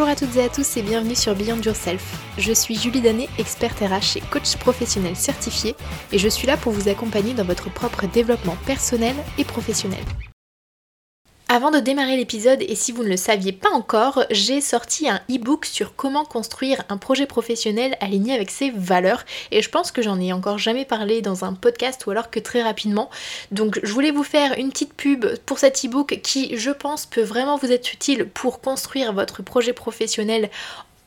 Bonjour à toutes et à tous et bienvenue sur Beyond Yourself. Je suis Julie Danet, experte RH et coach professionnel certifié et je suis là pour vous accompagner dans votre propre développement personnel et professionnel. Avant de démarrer l'épisode, et si vous ne le saviez pas encore, j'ai sorti un e-book sur comment construire un projet professionnel aligné avec ses valeurs. Et je pense que j'en ai encore jamais parlé dans un podcast ou alors que très rapidement. Donc je voulais vous faire une petite pub pour cet e-book qui, je pense, peut vraiment vous être utile pour construire votre projet professionnel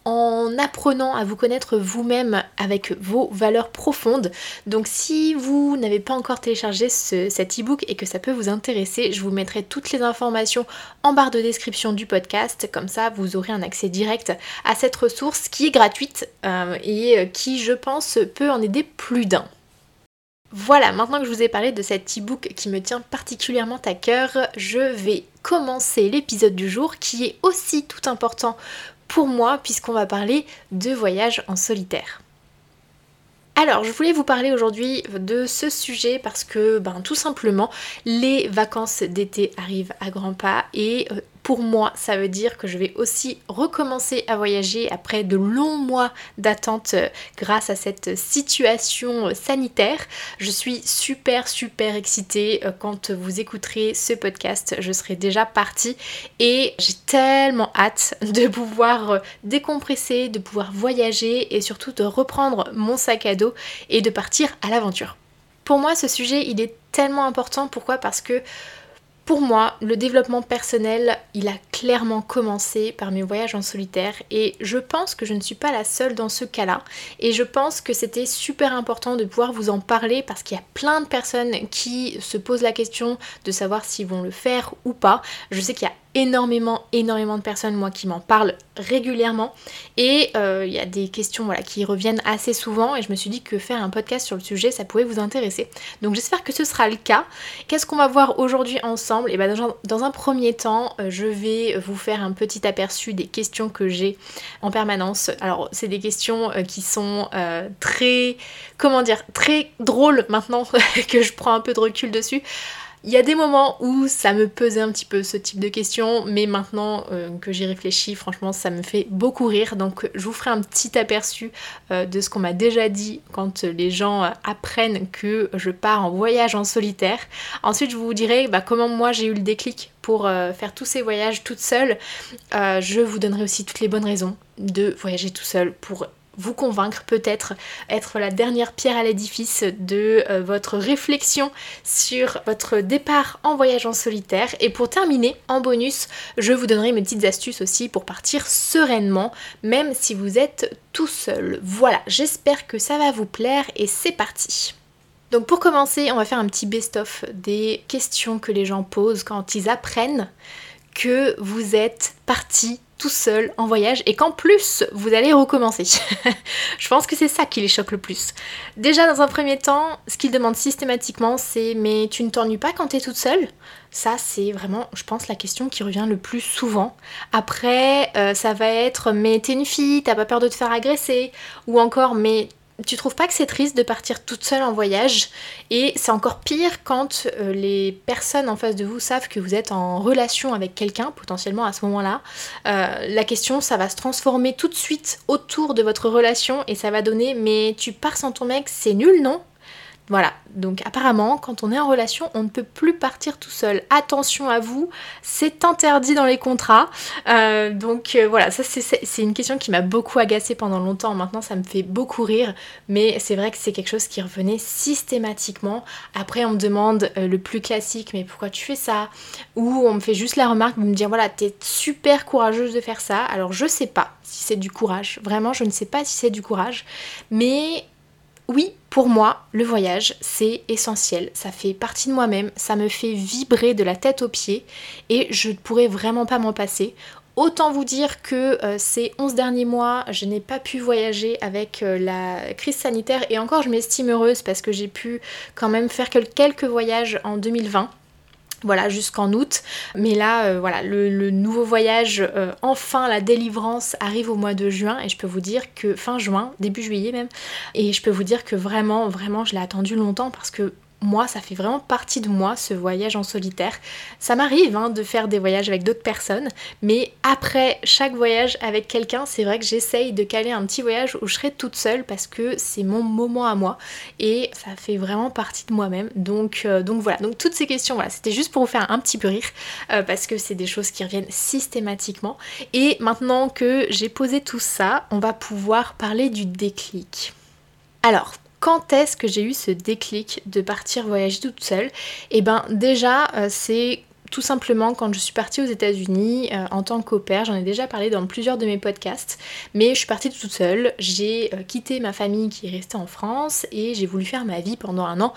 en apprenant à vous connaître vous-même avec vos valeurs profondes. Donc si vous n'avez pas encore téléchargé cet e-book et que ça peut vous intéresser, je vous mettrai toutes les informations en barre de description du podcast. Comme ça, vous aurez un accès direct à cette ressource qui est gratuite euh, et qui, je pense, peut en aider plus d'un. Voilà, maintenant que je vous ai parlé de cet e-book qui me tient particulièrement à cœur, je vais commencer l'épisode du jour qui est aussi tout important pour moi puisqu'on va parler de voyage en solitaire. Alors, je voulais vous parler aujourd'hui de ce sujet parce que, ben, tout simplement, les vacances d'été arrivent à grands pas et euh, pour moi, ça veut dire que je vais aussi recommencer à voyager après de longs mois d'attente euh, grâce à cette situation euh, sanitaire. Je suis super super excitée euh, quand vous écouterez ce podcast. Je serai déjà partie et j'ai tellement hâte de pouvoir décompresser, de pouvoir voyager et surtout de reprendre mon sac à dos et de partir à l'aventure. Pour moi, ce sujet, il est tellement important. Pourquoi? Parce que pour moi, le développement personnel, il a clairement commencé par mes voyages en solitaire et je pense que je ne suis pas la seule dans ce cas-là et je pense que c'était super important de pouvoir vous en parler parce qu'il y a plein de personnes qui se posent la question de savoir s'ils vont le faire ou pas. Je sais qu'il y a énormément, énormément de personnes, moi, qui m'en parlent régulièrement. Et euh, il y a des questions voilà, qui reviennent assez souvent. Et je me suis dit que faire un podcast sur le sujet, ça pouvait vous intéresser. Donc j'espère que ce sera le cas. Qu'est-ce qu'on va voir aujourd'hui ensemble? Et eh bien dans, un premier temps, euh, je vais vous faire un petit aperçu des questions que j'ai en permanence. Alors c'est des questions euh, qui sont très, comment dire, très drôles maintenant que je prends un peu de recul dessus. Il y a des moments où ça me pesait un petit peu ce type de questions, mais maintenant euh, que j'y réfléchis, franchement, ça me fait beaucoup rire. Donc, je vous ferai un petit aperçu euh, de ce qu'on m'a déjà dit quand les gens euh, apprennent que je pars en voyage en solitaire. Ensuite, je vous dirai bah, comment moi j'ai eu le déclic pour faire tous ces voyages toute seule. je vous donnerai aussi toutes les bonnes raisons de voyager tout seul pour vous convaincre, peut-être être la dernière pierre à l'édifice de euh, votre réflexion sur votre départ en voyage en solitaire. Et pour terminer, en bonus, je vous donnerai mes petites astuces aussi pour partir sereinement, même si vous êtes tout seul. Voilà, j'espère que ça va vous plaire et c'est parti. Donc pour commencer, on va faire un petit best-of des questions que les gens posent quand ils apprennent que vous êtes parti tout seul en voyage et qu'en plus vous allez recommencer. je pense que c'est ça qui les choque le plus. Déjà dans un premier temps, ce qu'ils demandent systématiquement c'est mais tu ne t'ennuies pas quand tu es toute seule? Ça c'est vraiment je pense la question qui revient le plus souvent. Après euh, ça va être mais t'es une fille, t'as pas peur de te faire agresser? Ou encore mais tu trouves pas que c'est triste de partir toute seule en voyage Et c'est encore pire quand euh, les personnes en face de vous savent que vous êtes en relation avec quelqu'un, potentiellement à ce moment-là. Euh, la question, ça va se transformer tout de suite autour de votre relation et ça va donner mais tu pars sans ton mec, c'est nul, non? Voilà, donc apparemment, quand on est en relation, on ne peut plus partir tout seul. Attention à vous, c'est interdit dans les contrats. Euh, donc euh, voilà, ça c'est une question qui m'a beaucoup agacée pendant longtemps. Maintenant, ça me fait beaucoup rire, mais c'est vrai que c'est quelque chose qui revenait systématiquement. Après, on me demande euh, le plus classique, mais pourquoi tu fais ça? Ou on me fait juste la remarque de me dire, voilà, t'es super courageuse de faire ça. Alors je sais pas si c'est du courage, vraiment, je ne sais pas si c'est du courage, mais oui, pour moi, le voyage, c'est essentiel. Ça fait partie de moi-même, ça me fait vibrer de la tête aux pieds et je ne pourrais vraiment pas m'en passer. Autant vous dire que euh, ces 11 derniers mois, je n'ai pas pu voyager avec euh, la crise sanitaire et encore je m'estime heureuse parce que j'ai pu quand même faire quelques voyages en 2020 voilà jusqu'en août. Mais là euh, voilà le, nouveau voyage euh, enfin la délivrance arrive au mois de juin et je peux vous dire que fin juin début juillet même et je peux vous dire que vraiment vraiment je l'ai attendu longtemps parce que moi, ça fait vraiment partie de moi, ce voyage en solitaire. Ça m'arrive hein, de faire des voyages avec d'autres personnes, mais après chaque voyage avec quelqu'un, c'est vrai que j'essaye de caler un petit voyage où je serai toute seule parce que c'est mon moment à moi et ça fait vraiment partie de moi-même. Donc, euh, donc voilà, donc toutes ces questions, voilà, c'était juste pour vous faire un petit peu rire euh, parce que c'est des choses qui reviennent systématiquement. Et maintenant que j'ai posé tout ça, on va pouvoir parler du déclic. Alors, quand est-ce que j'ai eu ce déclic de partir voyager toute seule? Eh ben déjà, euh, c'est tout simplement quand je suis partie aux États-Unis euh, en tant qu'opère, j'en ai déjà parlé dans plusieurs de mes podcasts, mais je suis partie toute seule, j'ai euh, quitté ma famille qui est restée en France et j'ai voulu faire ma vie pendant un an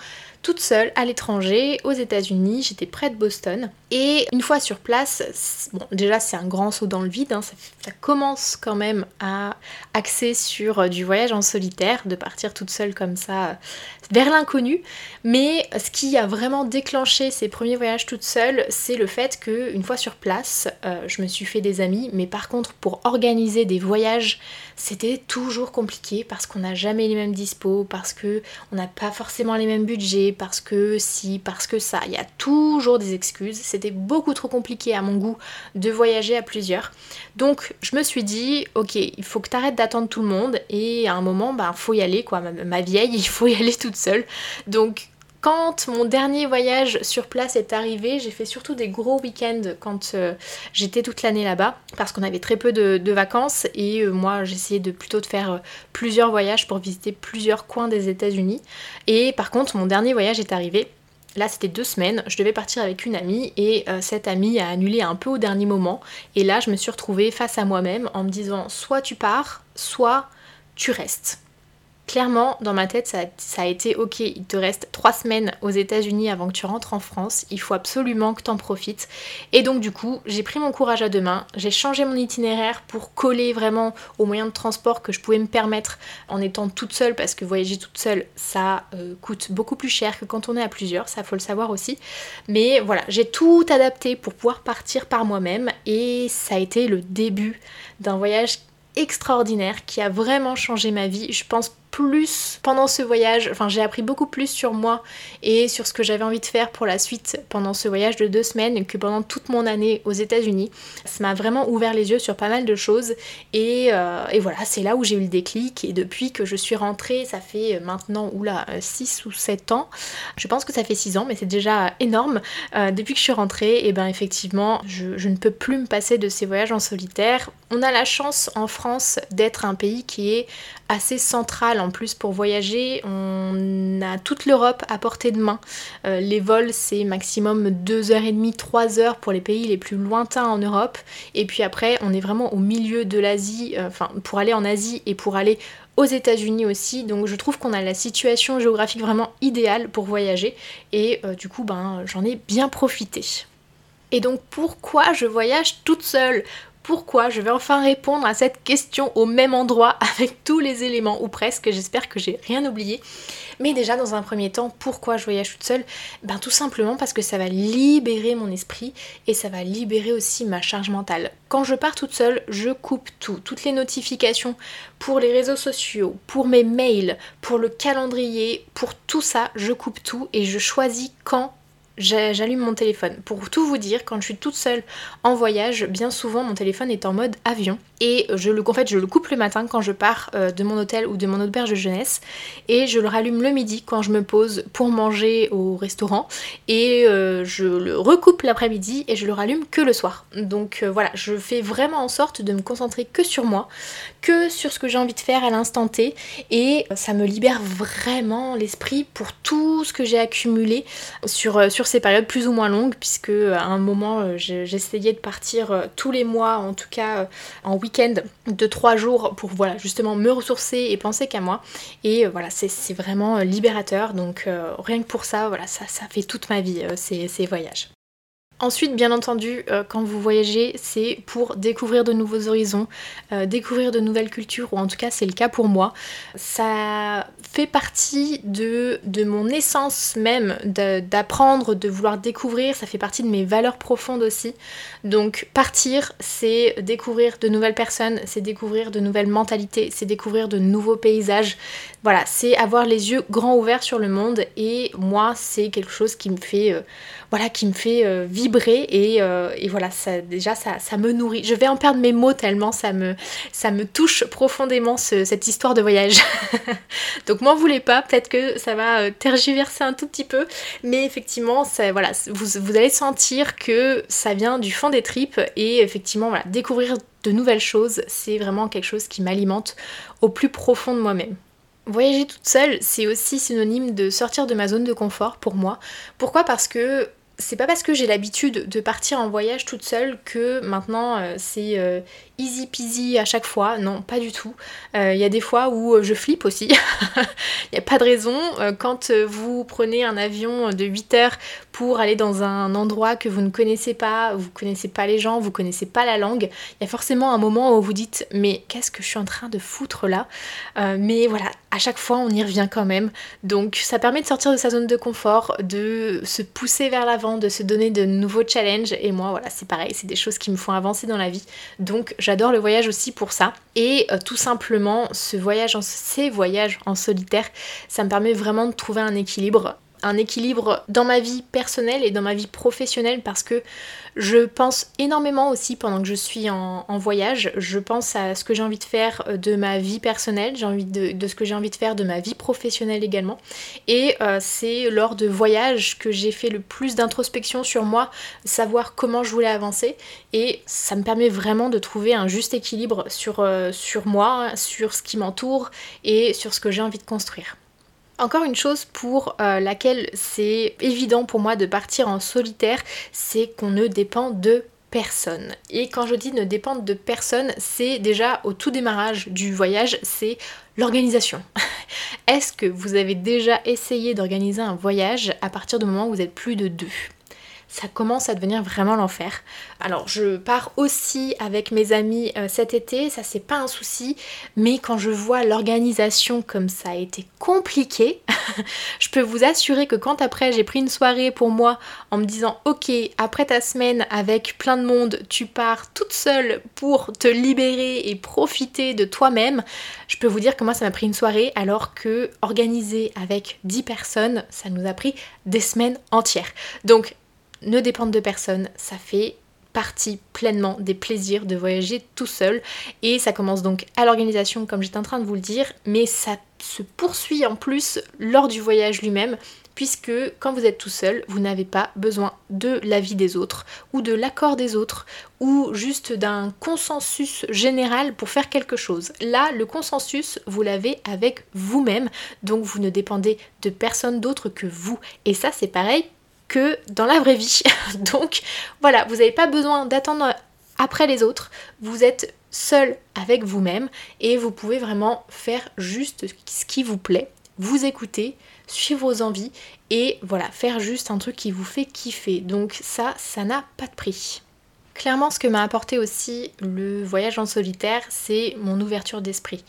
toute seule à l'étranger, aux États-Unis, j'étais près de Boston. Et une fois sur place, bon, déjà c'est un grand saut dans le vide, hein, ça, commence quand même à axer sur euh, du voyage en solitaire, de partir toute seule comme ça vers l'inconnu. Mais ce qui a vraiment déclenché ces premiers voyages toute seule, c'est le fait que une fois sur place, euh, je me suis fait des amis, mais par contre pour organiser des voyages, c'était toujours compliqué parce qu'on n'a jamais les mêmes dispos, parce que on n'a pas forcément les mêmes budgets, parce que si, parce que ça, il y a toujours des excuses c'était beaucoup trop compliqué à mon goût de voyager à plusieurs. Donc je me suis dit, ok, il faut que tu arrêtes d'attendre tout le monde et à un moment, bah faut y aller quoi, ma, vieille, il faut y aller toute seule. Donc quand mon dernier voyage sur place est arrivé, j'ai fait surtout des gros week-ends quand euh, j'étais toute l'année là-bas, parce qu'on avait très peu de, vacances et euh, moi j'essayais de plutôt de faire euh, plusieurs voyages pour visiter plusieurs coins des États-Unis. Et par contre, mon dernier voyage est arrivé Là, c'était deux semaines, je devais partir avec une amie et euh, cette amie a annulé un peu au dernier moment. Et là, je me suis retrouvée face à moi-même en me disant soit tu pars, soit tu restes clairement, dans ma tête, ça, a été ok, il te reste trois semaines aux États-Unis avant que tu rentres en France, il faut absolument que tu en profites. Et donc, du coup, j'ai pris mon courage à deux mains, j'ai changé mon itinéraire pour coller vraiment aux moyens de transport que je pouvais me permettre en étant toute seule, parce que voyager toute seule, ça euh, coûte beaucoup plus cher que quand on est à plusieurs, ça faut le savoir aussi. Mais voilà, j'ai tout adapté pour pouvoir partir par moi-même et ça a été le début d'un voyage extraordinaire qui a vraiment changé ma vie. Je pense plus pendant ce voyage, enfin j'ai appris beaucoup plus sur moi et sur ce que j'avais envie de faire pour la suite pendant ce voyage de deux semaines que pendant toute mon année aux États-Unis. Ça m'a vraiment ouvert les yeux sur pas mal de choses et, euh, voilà, c'est là où j'ai eu le déclic et depuis que je suis rentrée, ça fait maintenant, oula, 6 ou 7 ans, je pense que ça fait 6 ans mais c'est déjà énorme. Euh, depuis que je suis rentrée, et ben effectivement, je, je ne peux plus me passer de ces voyages en solitaire. On a la chance en France d'être un pays qui est assez central en plus pour voyager. On a toute l'Europe à portée de main. Euh, les vols, c'est maximum 2h30, 3h pour les pays les plus lointains en Europe. Et puis après, on est vraiment au milieu de l'Asie, euh, enfin pour aller en Asie et pour aller aux États-Unis aussi. Donc je trouve qu'on a la situation géographique vraiment idéale pour voyager. Et euh, du coup, ben, j'en ai bien profité. Et donc pourquoi je voyage toute seule? Pourquoi Je vais enfin répondre à cette question au même endroit avec tous les éléments, ou presque, j'espère que j'ai rien oublié. Mais déjà dans un premier temps, pourquoi je voyage toute seule Ben tout simplement parce que ça va libérer mon esprit et ça va libérer aussi ma charge mentale. Quand je pars toute seule, je coupe tout, toutes les notifications pour les réseaux sociaux, pour mes mails, pour le calendrier, pour tout ça, je coupe tout et je choisis quand j'allume mon téléphone. Pour tout vous dire, quand je suis toute seule en voyage, bien souvent mon téléphone est en mode avion. Et je le, en fait, je le coupe le matin quand je pars euh, de mon hôtel ou de mon auberge de jeunesse. Et je le rallume le midi quand je me pose pour manger au restaurant. Et euh, je le recoupe l'après-midi et je le rallume que le soir. Donc euh, voilà, je fais vraiment en sorte de me concentrer que sur moi, que sur ce que j'ai envie de faire à l'instant T. Et ça me libère vraiment l'esprit pour tout ce que j'ai accumulé sur, sur ces périodes plus ou moins longues, puisque à un moment j'essayais de partir tous les mois, en tout cas en week week-end de trois jours pour voilà justement me ressourcer et penser qu'à moi. Et euh, voilà, c'est vraiment euh, libérateur. Donc euh, rien que pour ça, voilà, ça, fait toute ma vie ces voyages. Ensuite, bien entendu, euh, quand vous voyagez, c'est pour découvrir de nouveaux horizons, euh, découvrir de nouvelles cultures, ou en tout cas c'est le cas pour moi. Ça fait partie de, de mon essence même d'apprendre, de, vouloir découvrir, ça fait partie de mes valeurs profondes aussi. Donc partir, c'est découvrir de nouvelles personnes, c'est découvrir de nouvelles mentalités, c'est découvrir de nouveaux paysages. Voilà, c'est avoir les yeux grands ouverts sur le monde et moi c'est quelque chose qui me fait... Euh, voilà, qui me fait euh, vibrer euh, et, voilà, ça, déjà ça, ça, me nourrit. Je vais en perdre mes mots tellement ça me, touche profondément cette histoire de voyage. Donc m'en voulez pas, peut-être que ça va tergiverser un tout petit peu, mais effectivement, ça, voilà, vous, vous allez sentir que ça vient du fond des tripes et effectivement, découvrir de nouvelles choses, c'est vraiment quelque chose qui m'alimente au plus profond de moi-même. Voyager toute seule, c'est aussi synonyme de sortir de ma zone de confort pour moi. Pourquoi? Parce que c'est pas parce que j'ai l'habitude de partir en voyage toute seule que maintenant euh, c'est euh, easy peasy à chaque fois. Non, pas du tout. Euh, il y a des fois où je flippe aussi. Il n'y a pas de raison. quand vous prenez un avion de 8 heures pour aller dans un endroit que vous ne connaissez pas, vous connaissez pas les gens, vous connaissez pas la langue, il y a forcément un moment où vous dites mais qu'est-ce que je suis en train de foutre là? Mais voilà, à chaque fois on y revient quand même. Donc ça permet de sortir de sa zone de confort, de se pousser vers l'avant de se donner de nouveaux challenges. Et moi, voilà, c'est pareil, c'est des choses qui me font avancer dans la vie. Donc j'adore le voyage aussi pour ça. Et euh, tout simplement, ce voyage ces voyages en solitaire, ça me permet vraiment de trouver un équilibre un équilibre dans ma vie personnelle et dans ma vie professionnelle parce que je pense énormément aussi pendant que je suis en, voyage. Je pense à ce que j'ai envie de faire euh, de ma vie personnelle, j'ai envie de, ce que j'ai envie de faire de ma vie professionnelle également. Et euh, c'est lors de voyages que j'ai fait le plus d'introspection sur moi, savoir comment je voulais avancer. Et ça me permet vraiment de trouver un juste équilibre sur, euh, sur moi, sur ce qui m'entoure et sur ce que j'ai envie de construire. Encore une chose pour euh, laquelle c'est évident pour moi de partir en solitaire, c'est qu'on ne dépend de personne. Et quand je dis ne dépendre de personne, c'est déjà au tout démarrage du voyage, c'est l'organisation. Est-ce que vous avez déjà essayé d'organiser un voyage à partir du moment où vous êtes plus de deux? Ça commence à devenir vraiment l'enfer. Alors je pars aussi avec mes amis euh, cet été, ça c'est pas un souci, mais quand je vois l'organisation comme ça a été compliqué, je peux vous assurer que quand après j'ai pris une soirée pour moi en me disant ok après ta semaine avec plein de monde tu pars toute seule pour te libérer et profiter de toi-même, je peux vous dire que moi ça m'a pris une soirée alors que organiser avec 10 personnes ça nous a pris des semaines entières. Donc ne dépendre de personne, ça fait partie pleinement des plaisirs de voyager tout seul et ça commence donc à l'organisation comme j'étais en train de vous le dire mais ça se poursuit en plus lors du voyage lui-même puisque quand vous êtes tout seul vous n'avez pas besoin de l'avis des autres ou de l'accord des autres ou juste d'un consensus général pour faire quelque chose. Là le consensus vous l'avez avec vous-même donc vous ne dépendez de personne d'autre que vous et ça c'est pareil que dans la vraie vie. Donc voilà, vous n'avez pas besoin d'attendre après les autres, vous êtes seul avec vous-même et vous pouvez vraiment faire juste ce qui vous plaît, vous écouter, suivre vos envies et voilà, faire juste un truc qui vous fait kiffer. Donc ça, ça n'a pas de prix. Clairement, ce que m'a apporté aussi le voyage en solitaire, c'est mon ouverture d'esprit.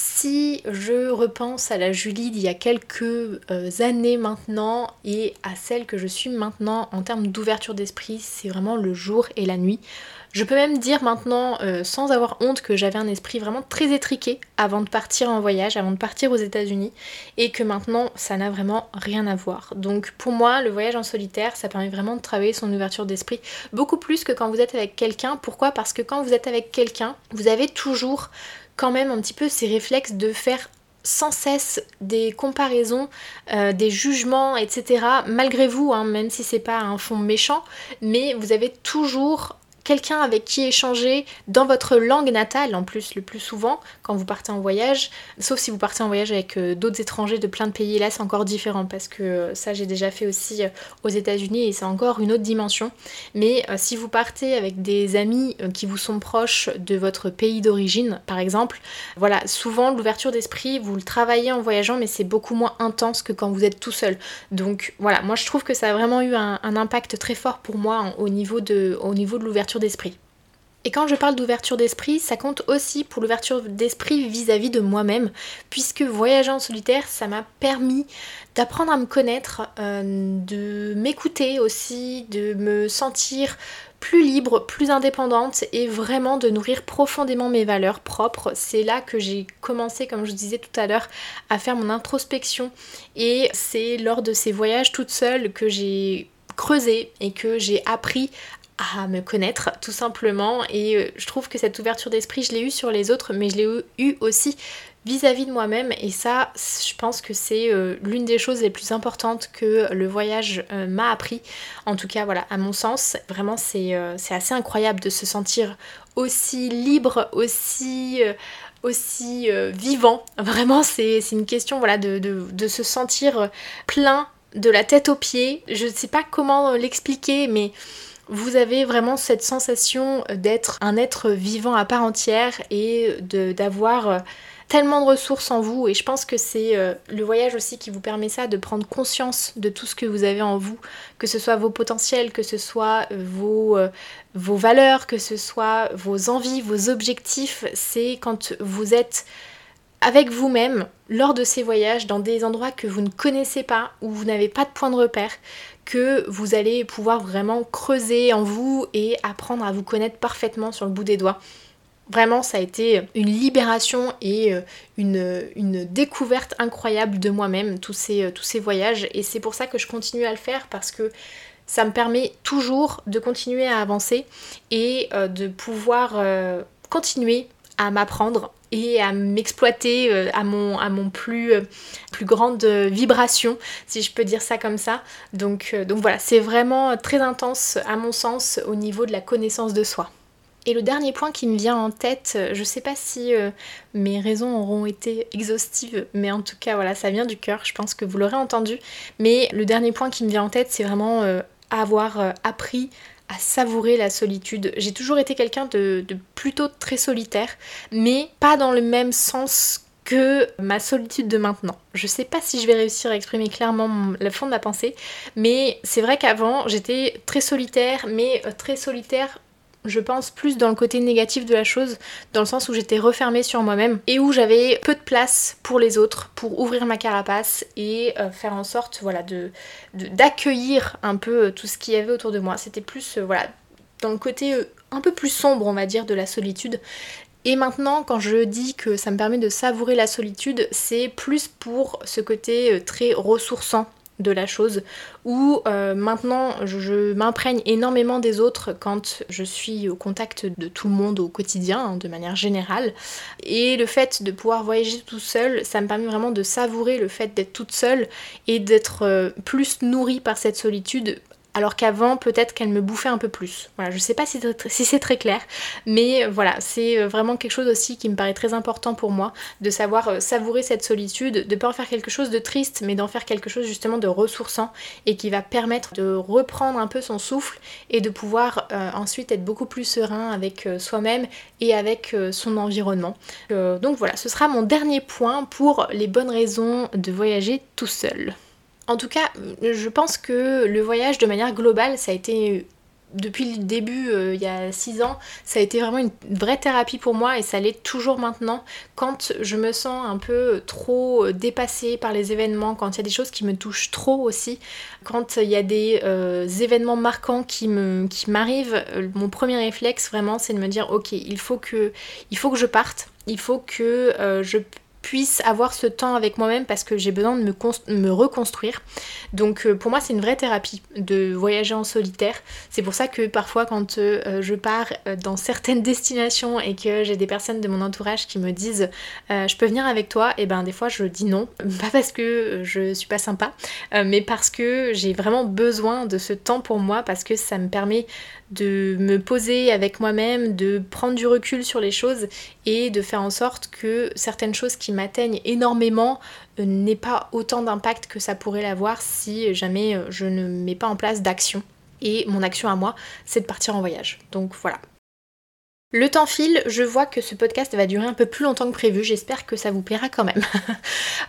Si je repense à la Julie d'il y a quelques euh, années maintenant et à celle que je suis maintenant en termes d'ouverture d'esprit, c'est vraiment le jour et la nuit. Je peux même dire maintenant, euh, sans avoir honte, que j'avais un esprit vraiment très étriqué avant de partir en voyage, avant de partir aux États-Unis, et que maintenant ça n'a vraiment rien à voir. Donc pour moi, le voyage en solitaire, ça permet vraiment de travailler son ouverture d'esprit beaucoup plus que quand vous êtes avec quelqu'un. Pourquoi? Parce que quand vous êtes avec quelqu'un, vous avez toujours quand même un petit peu ces réflexes de faire sans cesse des comparaisons, euh, des jugements, etc. Malgré vous, hein, même si c'est pas un fond méchant, mais vous avez toujours quelqu'un avec qui échanger dans votre langue natale, en plus le plus souvent quand vous partez en voyage, sauf si vous partez en voyage avec euh, d'autres étrangers de plein de pays, là c'est encore différent parce que euh, ça j'ai déjà fait aussi euh, aux États-Unis et c'est encore une autre dimension. Mais si vous partez avec des amis qui vous sont proches de votre pays d'origine, par exemple, voilà, souvent l'ouverture d'esprit, vous le travaillez en voyageant, mais c'est beaucoup moins intense que quand vous êtes tout seul. Donc voilà, moi je trouve que ça a vraiment eu un, impact très fort pour moi au niveau de, au niveau de l'ouverture d'esprit. Et quand je parle d'ouverture d'esprit, ça compte aussi pour l'ouverture d'esprit vis-à-vis de moi-même, puisque voyager en solitaire, ça m'a permis d'apprendre à me connaître, euh, de m'écouter aussi, de me sentir plus libre, plus indépendante et vraiment de nourrir profondément mes valeurs propres. C'est là que j'ai commencé, comme je disais tout à l'heure, à faire mon introspection et c'est lors de ces voyages toute seule que j'ai creusé et que j'ai appris à me connaître tout simplement. Et euh, je trouve que cette ouverture d'esprit je l'ai eu sur les autres mais je l'ai eu aussi vis-à-vis de moi-même. Et ça je pense que c'est euh, l'une des choses les plus importantes que le voyage euh, m'a appris. En tout cas voilà à mon sens vraiment c'est assez incroyable de se sentir aussi libre aussi aussi vivant. Vraiment c'est une question voilà de, de se sentir plein de la tête aux pieds. Je ne sais pas comment l'expliquer mais vous avez vraiment cette sensation d'être un être vivant à part entière et d'avoir euh, tellement de ressources en vous. Et je pense que c'est euh, le voyage aussi qui vous permet ça, de prendre conscience de tout ce que vous avez en vous, que ce soit vos potentiels, que ce soit euh, vos, vos valeurs, que ce soit vos envies, vos objectifs, c'est quand vous êtes avec vous-même lors de ces voyages dans des endroits que vous ne connaissez pas, où vous n'avez pas de point de repère, que vous allez pouvoir vraiment creuser en vous et apprendre à vous connaître parfaitement sur le bout des doigts. Vraiment, ça a été une libération et euh, une, découverte incroyable de moi-même, tous ces, euh, tous ces voyages. Et c'est pour ça que je continue à le faire parce que ça me permet toujours de continuer à avancer et euh, de pouvoir continuer à m'apprendre et à m'exploiter euh, à mon, à mon plus, euh, plus grande vibration, si je peux dire ça comme ça. Donc, euh, donc voilà, c'est vraiment très intense à mon sens au niveau de la connaissance de soi. Et le dernier point qui me vient en tête, je sais pas si mes raisons auront été exhaustives, mais en tout cas voilà, ça vient du cœur, je pense que vous l'aurez entendu. Mais le dernier point qui me vient en tête, c'est vraiment avoir appris savourer la solitude. J'ai toujours été quelqu'un de, plutôt très solitaire, mais pas dans le même sens que ma solitude de maintenant. Je sais pas si je vais réussir à exprimer clairement le fond de ma pensée, mais c'est vrai qu'avant j'étais très solitaire, mais euh, très solitaire je pense, plus dans le côté négatif de la chose, dans le sens où j'étais refermée sur moi-même et où j'avais peu de place pour les autres, pour ouvrir ma carapace et euh, faire en sorte voilà, de, d'accueillir un peu euh, tout ce qu'il y avait autour de moi. C'était plus euh, voilà, dans le côté un peu plus sombre, on va dire, de la solitude. Et maintenant, quand je dis que ça me permet de savourer la solitude, c'est plus pour ce côté très ressourçant de la chose, où euh, maintenant je, m'imprègne énormément des autres quand je suis au contact de tout le monde au quotidien, hein, de manière générale. Et le fait de pouvoir voyager tout seul, ça me permet vraiment de savourer le fait d'être toute seule et d'être euh, plus nourrie par cette solitude alors qu'avant peut-être qu'elle me bouffait un peu plus. Voilà, je sais pas si, c'est très clair, mais voilà, c'est euh, vraiment quelque chose aussi qui me paraît très important pour moi, de savoir euh, savourer cette solitude, de pas en faire quelque chose de triste, mais d'en faire quelque chose justement de ressourçant et qui va permettre de reprendre un peu son souffle et de pouvoir euh, ensuite être beaucoup plus serein avec soi-même et avec son environnement. donc voilà, ce sera mon dernier point pour les bonnes raisons de voyager tout seul. En tout cas, je pense que le voyage de manière globale, ça a été depuis le début, euh, il y a 6 ans, ça a été vraiment une vraie thérapie pour moi et ça l'est toujours maintenant. Quand je me sens un peu trop dépassée par les événements, quand il y a des choses qui me touchent trop aussi, quand il y a des euh, événements marquants qui m'arrivent, euh, mon premier réflexe vraiment c'est de me dire ok, il faut que je parte, il faut que je puisse avoir ce temps avec moi-même parce que j'ai besoin de me, me reconstruire. Donc euh, pour moi c'est une vraie thérapie de voyager en solitaire. C'est pour ça que parfois quand euh, je pars euh, dans certaines destinations et que j'ai des personnes de mon entourage qui me disent je peux venir avec toi, et ben des fois je dis non. Pas parce que je suis pas sympa, mais parce que j'ai vraiment besoin de ce temps pour moi parce que ça me permet de me poser avec moi-même, de prendre du recul sur les choses et de faire en sorte que certaines choses qui m'atteignent énormément euh, n'aient pas autant d'impact que ça pourrait l'avoir si jamais euh, je ne mets pas en place d'action. Et mon action à moi, c'est de partir en voyage. Donc voilà, le temps file, je vois que ce podcast va durer un peu plus longtemps que prévu, j'espère que ça vous plaira quand même.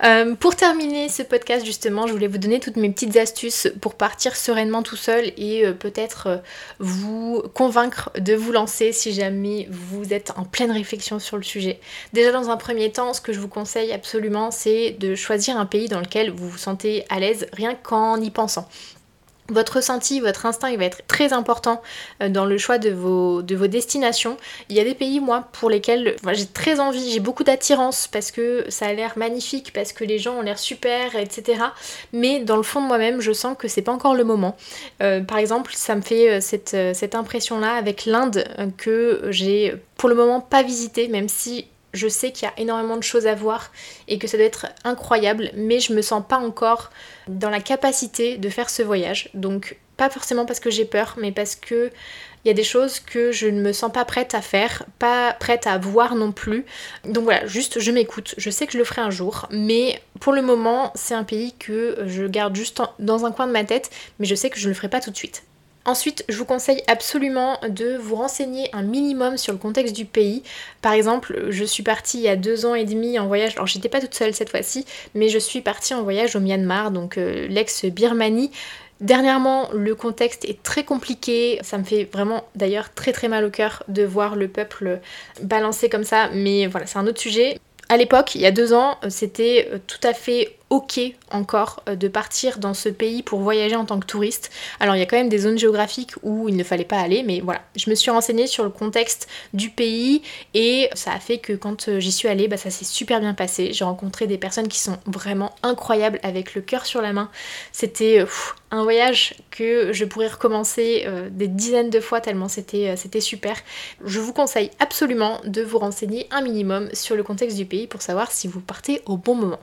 Euh, pour terminer ce podcast justement, je voulais vous donner toutes mes petites astuces pour partir sereinement tout seul et euh, peut-être euh, vous convaincre de vous lancer si jamais vous êtes en pleine réflexion sur le sujet. Déjà dans un premier temps, ce que je vous conseille absolument, c'est de choisir un pays dans lequel vous vous sentez à l'aise rien qu'en y pensant. Votre ressenti, votre instinct, va être très important euh, dans le choix de vos, de vos destinations. Il y a des pays, moi, pour lesquels j'ai très envie, j'ai beaucoup d'attirance parce que ça a l'air magnifique, parce que les gens ont l'air super, etc. Mais dans le fond de moi-même, je sens que c'est pas encore le moment. Euh, par exemple, ça me fait euh, cette, cette impression-là avec l'Inde que j'ai pour le moment pas visité, même si je sais qu'il y a énormément de choses à voir et que ça doit être incroyable, mais je me sens pas encore dans la capacité de faire ce voyage. Donc pas forcément parce que j'ai peur, mais parce que il y a des choses que je ne me sens pas prête à faire, pas prête à voir non plus. Donc voilà, juste je m'écoute. Je sais que je le ferai un jour, mais pour le moment, c'est un pays que je garde juste dans un coin de ma tête, mais je sais que je ne le ferai pas tout de suite. Ensuite, je vous conseille absolument de vous renseigner un minimum sur le contexte du pays. Par exemple, je suis partie il y a deux ans et demi en voyage, alors j'étais pas toute seule cette fois-ci, mais je suis partie en voyage au Myanmar, donc euh, l'ex-Birmanie. Dernièrement, le contexte est très compliqué, ça me fait vraiment d'ailleurs très très mal au cœur de voir le peuple balancer comme ça, mais voilà, c'est un autre sujet. À l'époque, il y a deux ans, c'était tout à fait ok encore euh, de partir dans ce pays pour voyager en tant que touriste. Alors il y a quand même des zones géographiques où il ne fallait pas aller, mais voilà, je me suis renseignée sur le contexte du pays et ça a fait que quand euh, j'y suis allée, bah, ça s'est super bien passé. J'ai rencontré des personnes qui sont vraiment incroyables avec le cœur sur la main. C'était euh, un voyage que je pourrais recommencer des dizaines de fois tellement c'était super. Je vous conseille absolument de vous renseigner un minimum sur le contexte du pays pour savoir si vous partez au bon moment.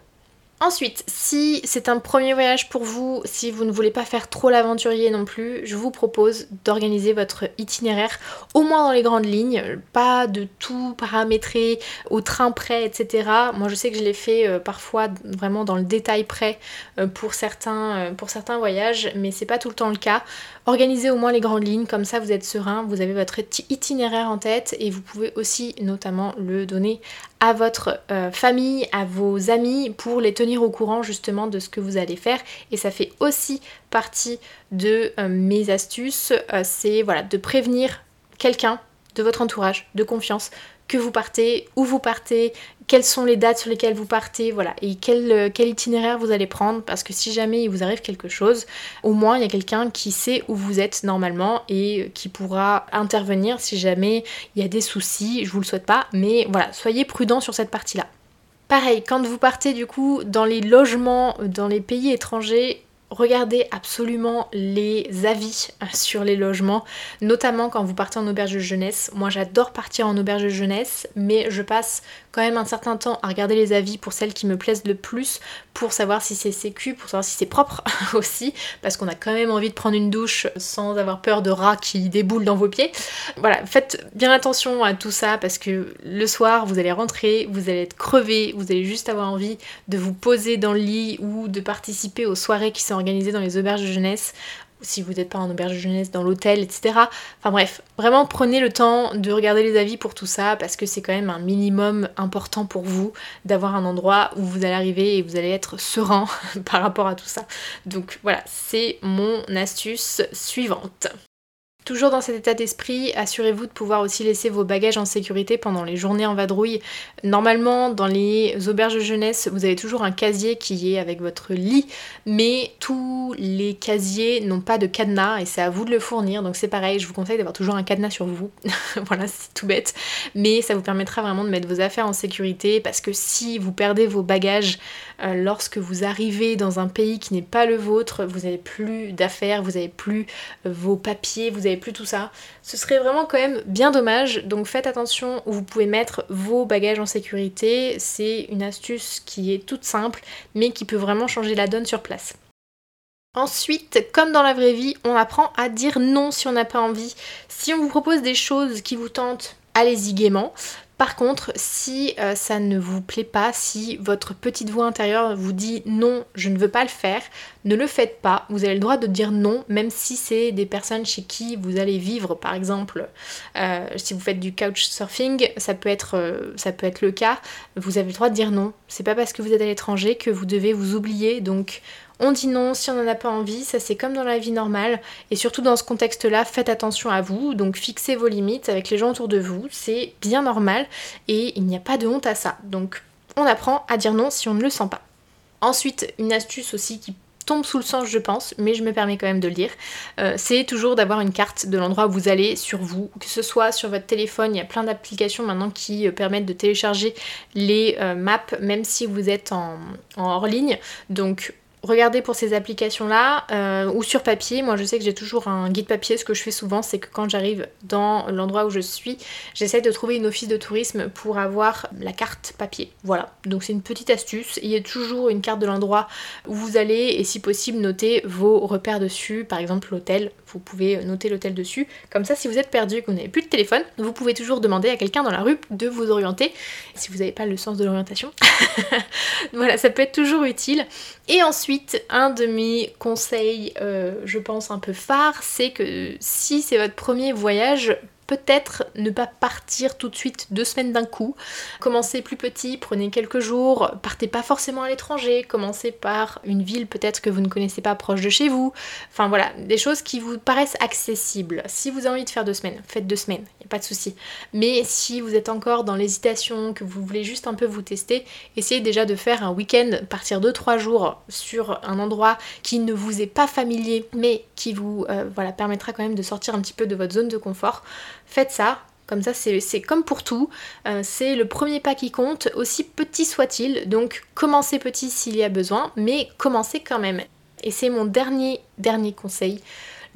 Ensuite, si c'est un premier voyage pour vous, si vous ne voulez pas faire trop l'aventurier non plus, je vous propose d'organiser votre itinéraire au moins dans les grandes lignes, pas de tout paramétrer au train près, etc. Moi je sais que je l'ai fait euh, parfois vraiment dans le détail près euh, pour, certains, euh, pour certains voyages, mais c'est pas tout le temps le cas. Organisez au moins les grandes lignes, comme ça vous êtes serein, vous avez votre itinéraire en tête et vous pouvez aussi notamment le donner à votre euh, famille, à vos amis pour les tenir au courant justement de ce que vous allez faire. Et ça fait aussi partie de euh, mes astuces, euh, c'est voilà, de prévenir quelqu'un de votre entourage de confiance que vous partez, où vous partez, quelles sont les dates sur lesquelles vous partez, voilà, et quel, euh, quel, itinéraire vous allez prendre, parce que si jamais il vous arrive quelque chose, au moins il y a quelqu'un qui sait où vous êtes normalement et qui pourra intervenir si jamais il y a des soucis, je vous le souhaite pas, mais voilà, soyez prudent sur cette partie-là. Pareil, quand vous partez du coup dans les logements, dans les pays étrangers, Regardez absolument les avis sur les logements, notamment quand vous partez en auberge de jeunesse. Moi j'adore partir en auberge de jeunesse, mais je passe quand même un certain temps à regarder les avis pour celles qui me plaisent le plus, pour savoir si c'est sécu, pour savoir si c'est propre aussi, parce qu'on a quand même envie de prendre une douche sans avoir peur de rats qui déboulent dans vos pieds. Voilà, faites bien attention à tout ça parce que le soir vous allez rentrer, vous allez être crevé, vous allez juste avoir envie de vous poser dans le lit ou de participer aux soirées qui sont organisées dans les auberges de jeunesse si vous n'êtes pas en auberge de jeunesse, dans l'hôtel, etc. Enfin bref, vraiment prenez le temps de regarder les avis pour tout ça parce que c'est quand même un minimum important pour vous d'avoir un endroit où vous allez arriver et vous allez être serein par rapport à tout ça. Donc voilà, c'est mon astuce suivante. Toujours dans cet état d'esprit, assurez-vous de pouvoir aussi laisser vos bagages en sécurité pendant les journées en vadrouille. Normalement, dans les auberges de jeunesse, vous avez toujours un casier qui est avec votre lit, mais tous les casiers n'ont pas de cadenas et c'est à vous de le fournir. Donc c'est pareil, je vous conseille d'avoir toujours un cadenas sur vous. voilà, c'est tout bête, mais ça vous permettra vraiment de mettre vos affaires en sécurité parce que si vous perdez vos bagages lorsque vous arrivez dans un pays qui n'est pas le vôtre, vous n'avez plus d'affaires, vous n'avez plus euh, vos papiers, vous n'avez plus tout ça. Ce serait vraiment quand même bien dommage, donc faites attention où vous pouvez mettre vos bagages en sécurité. C'est une astuce qui est toute simple, mais qui peut vraiment changer la donne sur place. Ensuite, comme dans la vraie vie, on apprend à dire non si on n'a pas envie. Si on vous propose des choses qui vous tentent, allez-y gaiement. Par contre, si euh, ça ne vous plaît pas, si votre petite voix intérieure vous dit non, je ne veux pas le faire, ne le faites pas. Vous avez le droit de dire non, même si c'est des personnes chez qui vous allez vivre, par exemple. Euh, si vous faites du couchsurfing, ça peut être, euh, ça peut être le cas. Vous avez le droit de dire non. C'est pas parce que vous êtes à l'étranger que vous devez vous oublier. Donc on dit non si on n'en a pas envie, ça c'est comme dans la vie normale. Et surtout dans ce contexte-là, faites attention à vous, donc fixez vos limites avec les gens autour de vous, c'est bien normal et il n'y a pas de honte à ça. Donc on apprend à dire non si on ne le sent pas. Ensuite, une astuce aussi qui tombe sous le sens je pense, mais je me permets quand même de le dire, euh, c'est toujours d'avoir une carte de l'endroit où vous allez sur vous, que ce soit sur votre téléphone, il y a plein d'applications maintenant qui euh, permettent de télécharger les euh, maps même si vous êtes en, en hors ligne. Donc regardez pour ces applications-là euh, ou sur papier. Moi, je sais que j'ai toujours un guide papier. Ce que je fais souvent, c'est que quand j'arrive dans l'endroit où je suis, j'essaie de trouver une office de tourisme pour avoir la carte papier. Voilà. Donc, c'est une petite astuce. Il y a toujours une carte de l'endroit où vous allez et si possible noter vos repères dessus. Par exemple, l'hôtel. Vous pouvez noter l'hôtel dessus. Comme ça, si vous êtes perdu et que vous n'avez plus de téléphone, vous pouvez toujours demander à quelqu'un dans la rue de vous orienter. Si vous n'avez pas le sens de l'orientation. voilà, ça peut être toujours utile. Et ensuite, un de mes conseils, euh, je pense un peu phare, c'est que si c'est votre premier voyage, peut-être ne pas partir tout de suite deux semaines d'un coup. Commencez plus petit, prenez quelques jours, partez pas forcément à l'étranger, commencez par une ville peut-être que vous ne connaissez pas proche de chez vous. Enfin voilà, des choses qui vous paraissent accessibles. Si vous avez envie de faire deux semaines, faites deux semaines, y a pas de souci. Mais si vous êtes encore dans l'hésitation, que vous voulez juste un peu vous tester, essayez déjà de faire un week-end, partir deux trois jours sur un endroit qui ne vous est pas familier, mais qui vous euh, voilà, permettra quand même de sortir un petit peu de votre zone de confort faites ça. Comme ça, c'est comme pour tout. Euh, c'est le premier pas qui compte, aussi petit soit-il. Donc, commencez petit s'il y a besoin, mais commencez quand même. Et c'est mon dernier, dernier conseil.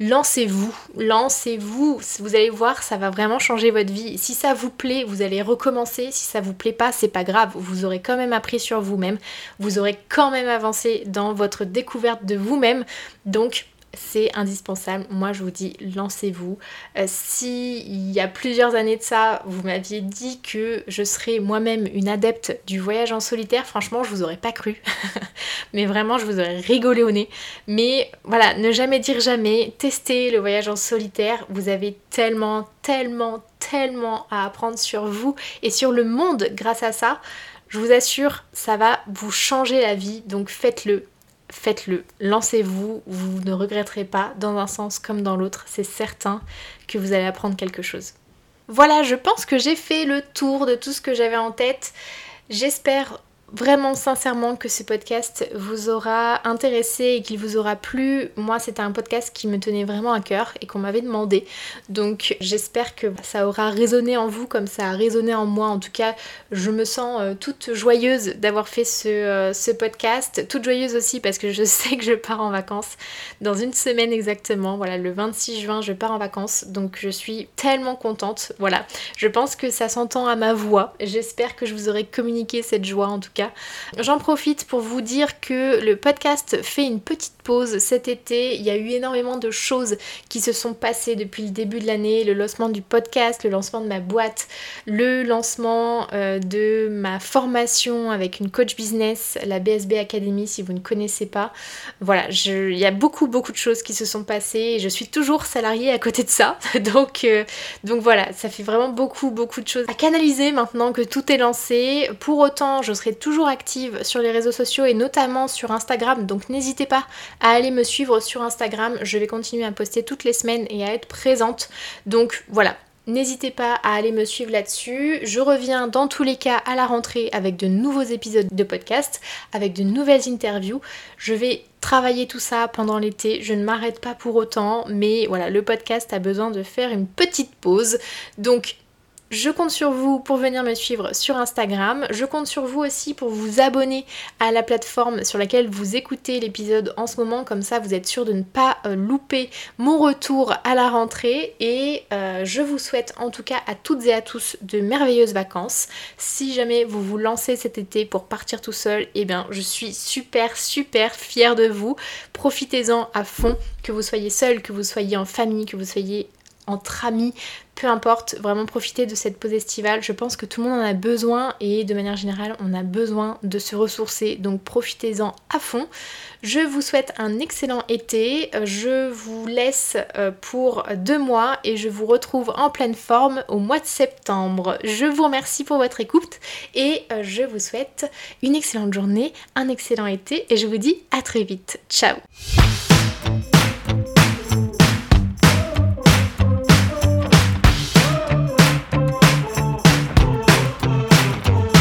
Lancez-vous, lancez-vous. Vous allez voir, ça va vraiment changer votre vie. Si ça vous plaît, vous allez recommencer. Si ça vous plaît pas, c'est pas grave. Vous aurez quand même appris sur vous-même. Vous aurez quand même avancé dans votre découverte de vous-même. Donc, c'est indispensable. Moi, je vous dis, lancez-vous. Euh, si il y a plusieurs années de ça, vous m'aviez dit que je serais moi-même une adepte du voyage en solitaire, franchement, je vous aurais pas cru. Mais vraiment, je vous aurais rigolé au nez. Mais voilà, ne jamais dire jamais. Testez le voyage en solitaire. Vous avez tellement, tellement, tellement à apprendre sur vous et sur le monde grâce à ça. Je vous assure, ça va vous changer la vie. Donc faites-le faites-le, lancez-vous, vous ne regretterez pas dans un sens comme dans l'autre, c'est certain que vous allez apprendre quelque chose. Voilà, je pense que j'ai fait le tour de tout ce que j'avais en tête. J'espère vraiment sincèrement que ce podcast vous aura intéressé et qu'il vous aura plu. Moi, c'était un podcast qui me tenait vraiment à cœur et qu'on m'avait demandé. Donc, j'espère que ça aura résonné en vous comme ça a résonné en moi. En tout cas, je me sens euh, toute joyeuse d'avoir fait ce, euh, ce, podcast. Toute joyeuse aussi parce que je sais que je pars en vacances dans une semaine exactement. Voilà, le 26 juin, je pars en vacances. Donc, je suis tellement contente. Voilà, je pense que ça s'entend à ma voix. J'espère que je vous aurai communiqué cette joie en tout cas J'en profite pour vous dire que le podcast fait une petite cet été. Il y a eu énormément de choses qui se sont passées depuis le début de l'année. Le lancement du podcast, le lancement de ma boîte, le lancement euh, de ma formation avec une coach business, la BSB Academy si vous ne connaissez pas. Voilà, il y a beaucoup beaucoup de choses qui se sont passées et je suis toujours salariée à côté de ça. donc, euh, donc voilà, ça fait vraiment beaucoup beaucoup de choses à canaliser maintenant que tout est lancé. Pour autant, je serai toujours active sur les réseaux sociaux et notamment sur Instagram, donc n'hésitez pas à aller me suivre sur Instagram. Je vais continuer à poster toutes les semaines et à être présente. Donc voilà, N'hésitez pas à aller me suivre là-dessus. Je reviens dans tous les cas à la rentrée avec de nouveaux épisodes de podcast, avec de nouvelles interviews. Je vais travailler tout ça pendant l'été. Je ne m'arrête pas pour autant, mais voilà, le podcast a besoin de faire une petite pause. Donc Je compte sur vous pour venir me suivre sur Instagram. Je compte sur vous aussi pour vous abonner à la plateforme sur laquelle vous écoutez l'épisode en ce moment. Comme ça, vous êtes sûr de ne pas euh, louper mon retour à la rentrée. Et euh, je vous souhaite en tout cas à toutes et à tous de merveilleuses vacances. Si jamais vous vous lancez cet été pour partir tout seul, eh bien je suis super super fière de vous. Profitez-en à fond, que vous soyez seul, que vous soyez en famille, que vous soyez entre amis, peu importe, vraiment profiter de cette pause estivale. Je pense que tout le monde en a besoin et de manière générale, on a besoin de se ressourcer. Donc profitez-en à fond. Je vous souhaite un excellent été. Je vous laisse euh, pour deux mois et je vous retrouve en pleine forme au mois de septembre. Je vous remercie pour votre écoute et euh, je vous souhaite une excellente journée, un excellent été et je vous dis à très vite. Ciao